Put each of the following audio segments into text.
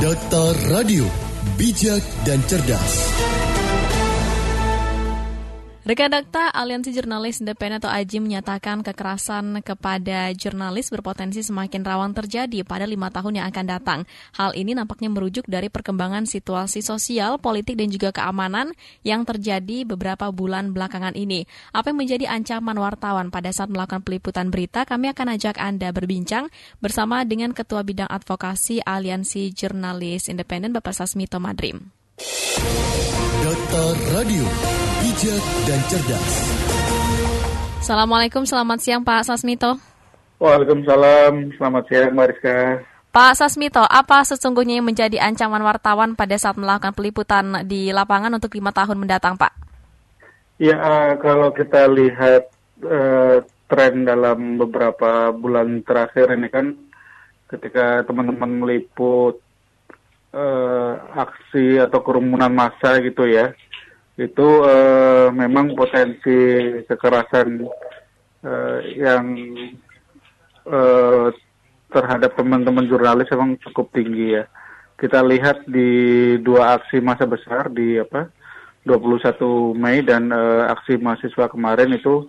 Data Radio, bijak dan cerdas. Rekan Dakta, Aliansi Jurnalis Independen atau AJI menyatakan kekerasan kepada jurnalis berpotensi semakin rawan terjadi pada lima tahun yang akan datang. Hal ini nampaknya merujuk dari perkembangan situasi sosial, politik, dan juga keamanan yang terjadi beberapa bulan belakangan ini. Apa yang menjadi ancaman wartawan pada saat melakukan peliputan berita? Kami akan ajak Anda berbincang bersama dengan Ketua Bidang Advokasi Aliansi Jurnalis Independen, Bapak Sasmito Madrim. Data Radio, bijak dan cerdas. Assalamualaikum, selamat siang Pak Sasmito. Waalaikumsalam, selamat siang Mariska. Pak Sasmito, apa sesungguhnya yang menjadi ancaman wartawan pada saat melakukan peliputan di lapangan untuk lima tahun mendatang, Pak? Ya, uh, kalau kita lihat uh, tren dalam beberapa bulan terakhir ini kan, ketika teman-teman meliput uh, aksi atau kerumunan massa gitu ya, itu uh, memang potensi kekerasan uh, yang uh, terhadap teman-teman jurnalis memang cukup tinggi ya. Kita lihat di dua aksi masa besar di apa 21 Mei dan uh, aksi mahasiswa kemarin itu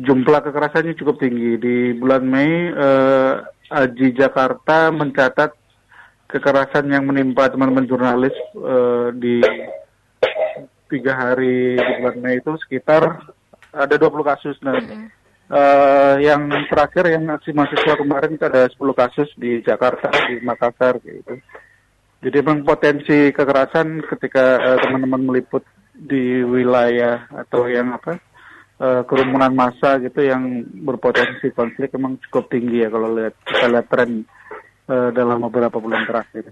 jumlah kekerasannya cukup tinggi. Di bulan Mei uh, Aji Jakarta mencatat kekerasan yang menimpa teman-teman jurnalis uh, di tiga hari di bulan Mei itu sekitar ada 20 kasus. Nah, uh, yang terakhir yang aksi mahasiswa kemarin itu ada 10 kasus di Jakarta, di Makassar gitu. Jadi memang potensi kekerasan ketika uh, teman-teman meliput di wilayah atau yang apa uh, kerumunan massa gitu yang berpotensi konflik memang cukup tinggi ya kalau lihat kita lihat tren uh, dalam beberapa bulan terakhir.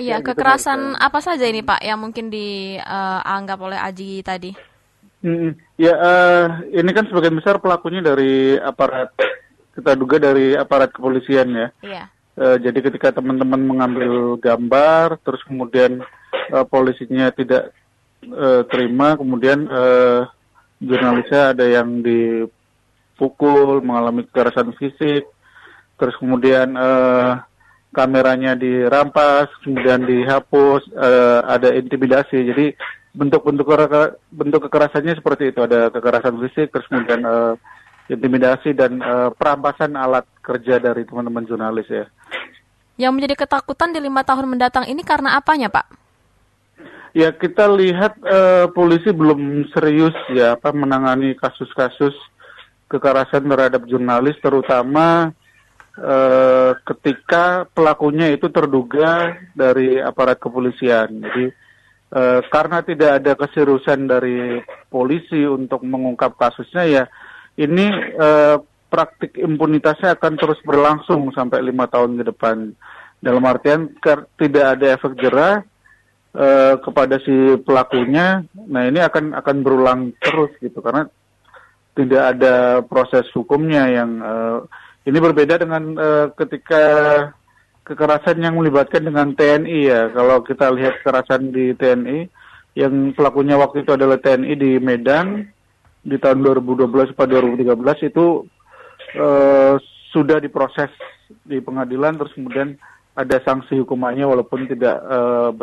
Iya, gitu, kekerasan gitu. apa saja ini Pak yang mungkin dianggap uh, oleh Aji tadi? Hmm, ya, uh, ini kan sebagian besar pelakunya dari aparat, kita duga dari aparat kepolisian ya. Iya. Uh, jadi ketika teman-teman mengambil gambar, terus kemudian uh, polisinya tidak uh, terima, kemudian uh, jurnalisnya ada yang dipukul, mengalami kekerasan fisik, terus kemudian uh, kameranya dirampas, kemudian dihapus, uh, ada intimidasi. Jadi bentuk-bentuk bentuk kekerasannya seperti itu, ada kekerasan fisik, terus kemudian uh, intimidasi dan uh, perampasan alat kerja dari teman-teman jurnalis ya. Yang menjadi ketakutan di lima tahun mendatang ini karena apanya, Pak? Ya kita lihat uh, polisi belum serius ya apa menangani kasus-kasus kekerasan terhadap jurnalis, terutama eh, ketika pelakunya itu terduga dari aparat kepolisian. Jadi eh, karena tidak ada keseriusan dari polisi untuk mengungkap kasusnya ya ini eh, praktik impunitasnya akan terus berlangsung sampai lima tahun ke depan. Dalam artian tidak ada efek jerah kepada si pelakunya. Nah ini akan akan berulang terus gitu karena tidak ada proses hukumnya yang uh, ini berbeda dengan uh, ketika kekerasan yang melibatkan dengan TNI ya. Kalau kita lihat kekerasan di TNI, yang pelakunya waktu itu adalah TNI di Medan di tahun 2012 pada 2013 itu uh, sudah diproses di pengadilan terus kemudian ada sanksi hukumannya walaupun tidak uh,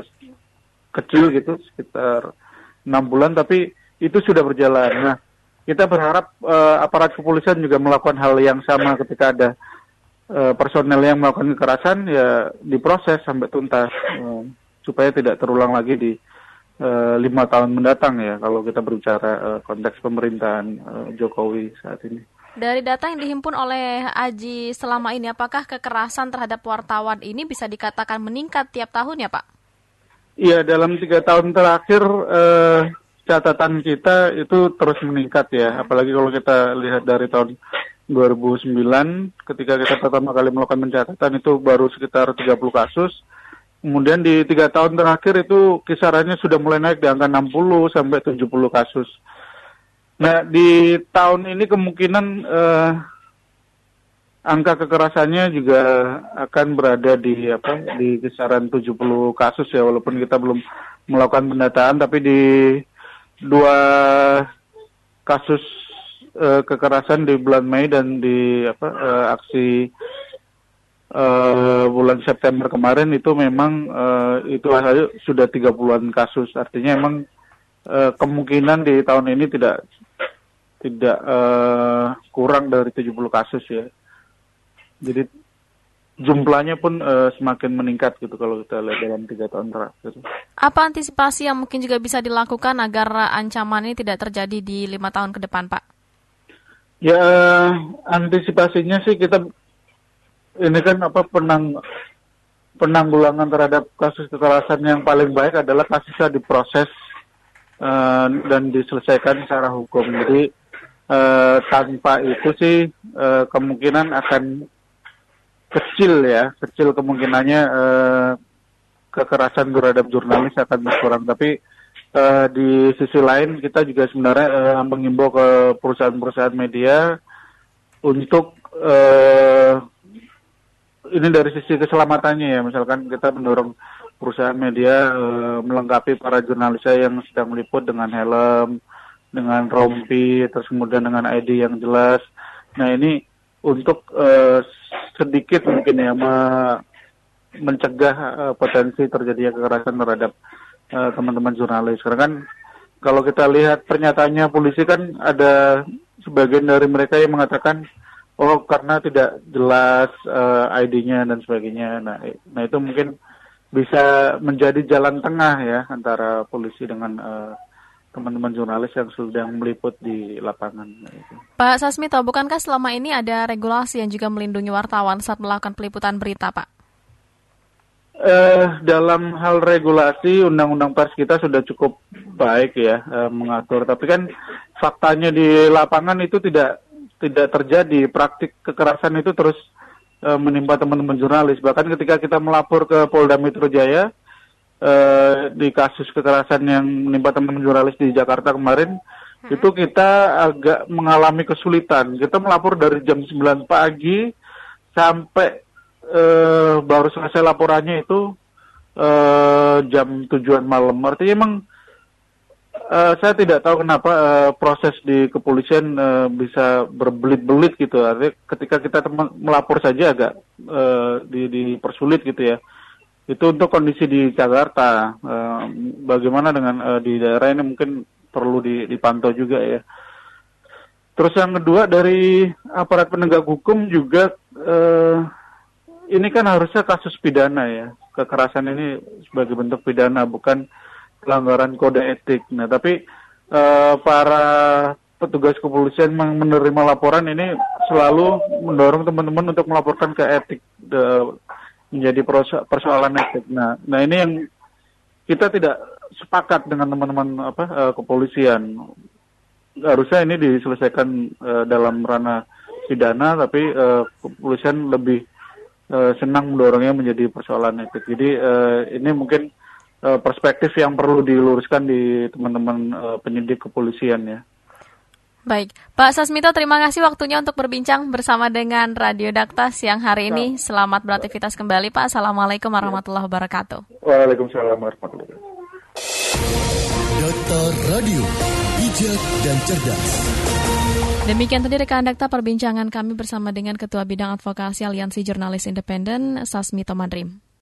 kecil gitu sekitar enam bulan tapi itu sudah berjalan. Nah kita berharap uh, aparat kepolisian juga melakukan hal yang sama ketika ada uh, personel yang melakukan kekerasan ya diproses sampai tuntas uh, supaya tidak terulang lagi di uh, lima tahun mendatang ya kalau kita berbicara uh, konteks pemerintahan uh, Jokowi saat ini. Dari data yang dihimpun oleh Aji selama ini, apakah kekerasan terhadap wartawan ini bisa dikatakan meningkat tiap tahun ya Pak? Iya, dalam tiga tahun terakhir uh, catatan kita itu terus meningkat ya, apalagi kalau kita lihat dari tahun 2009 ketika kita pertama kali melakukan pencatatan itu baru sekitar 30 kasus. Kemudian di tiga tahun terakhir itu kisarannya sudah mulai naik di angka 60 sampai 70 kasus. Nah di tahun ini kemungkinan eh, angka kekerasannya juga akan berada di apa di kisaran 70 kasus ya walaupun kita belum melakukan pendataan tapi di dua kasus uh, kekerasan di bulan Mei dan di apa uh, aksi uh, bulan September kemarin itu memang uh, itu sudah 30-an kasus. Artinya memang uh, kemungkinan di tahun ini tidak tidak uh, kurang dari 70 kasus ya. Jadi jumlahnya pun uh, semakin meningkat gitu kalau kita lihat dalam tiga tahun terakhir. Apa antisipasi yang mungkin juga bisa dilakukan agar ancaman ini tidak terjadi di lima tahun ke depan, Pak? Ya antisipasinya sih kita ini kan apa penang penanggulangan terhadap kasus kekerasan yang paling baik adalah kasusnya diproses uh, dan diselesaikan secara hukum. Jadi uh, tanpa itu sih uh, kemungkinan akan kecil ya, kecil kemungkinannya uh, kekerasan terhadap jurnalis akan berkurang. Tapi uh, di sisi lain kita juga sebenarnya uh, mengimbau ke perusahaan-perusahaan media untuk uh, ini dari sisi keselamatannya ya, misalkan kita mendorong perusahaan media melengkapi para jurnalisnya yang sedang meliput dengan helm, dengan rompi, terus kemudian dengan ID yang jelas. Nah ini untuk e, sedikit mungkin ya me, mencegah e, potensi terjadinya kekerasan terhadap teman-teman jurnalis. Karena kan kalau kita lihat pernyataannya polisi kan ada sebagian dari mereka yang mengatakan oh karena tidak jelas uh, eh, ID-nya dan sebagainya. Nah, nah itu mungkin bisa menjadi jalan tengah ya antara polisi dengan uh, teman-teman jurnalis yang sedang meliput di lapangan. Pak Sasmito, bukankah selama ini ada regulasi yang juga melindungi wartawan saat melakukan peliputan berita, Pak? Eh, dalam hal regulasi, undang-undang pers kita sudah cukup baik ya eh, mengatur. Tapi kan faktanya di lapangan itu tidak tidak terjadi praktik kekerasan itu terus uh, menimpa teman-teman jurnalis. Bahkan ketika kita melapor ke Polda Metro Jaya uh, di kasus kekerasan yang menimpa teman-teman jurnalis di Jakarta kemarin, hmm. itu kita agak mengalami kesulitan. Kita melapor dari jam 9 pagi sampai uh, baru selesai laporannya itu uh, jam tujuan malam. Artinya emang Uh, saya tidak tahu kenapa uh, proses di kepolisian uh, bisa berbelit-belit gitu. Artinya ketika kita melapor saja agak uh, di, dipersulit gitu ya. Itu untuk kondisi di Jakarta. Uh, bagaimana dengan uh, di daerah ini mungkin perlu dipantau juga ya. Terus yang kedua dari aparat penegak hukum juga uh, ini kan harusnya kasus pidana ya. Kekerasan ini sebagai bentuk pidana bukan pelanggaran kode etik. Nah, tapi para petugas kepolisian yang menerima laporan ini selalu mendorong teman-teman untuk melaporkan ke etik menjadi persoalan etik. Nah, nah ini yang kita tidak sepakat dengan teman-teman apa uh, kepolisian. Harusnya ini diselesaikan uh, dalam ranah pidana, tapi uh, kepolisian lebih uh, senang mendorongnya menjadi persoalan etik. Jadi uh, ini mungkin uh, perspektif yang perlu diluruskan di teman-teman uh, penyidik kepolisian ya. Baik, Pak Sasmito terima kasih waktunya untuk berbincang bersama dengan Radio Dakta siang hari ini. Selamat beraktivitas kembali Pak. Assalamualaikum warahmatullahi wabarakatuh. Waalaikumsalam warahmatullahi wabarakatuh. Dakta Radio, bijak dan cerdas. Demikian tadi rekan Dakta perbincangan kami bersama dengan Ketua Bidang Advokasi Aliansi Jurnalis Independen, Sasmito Madrim.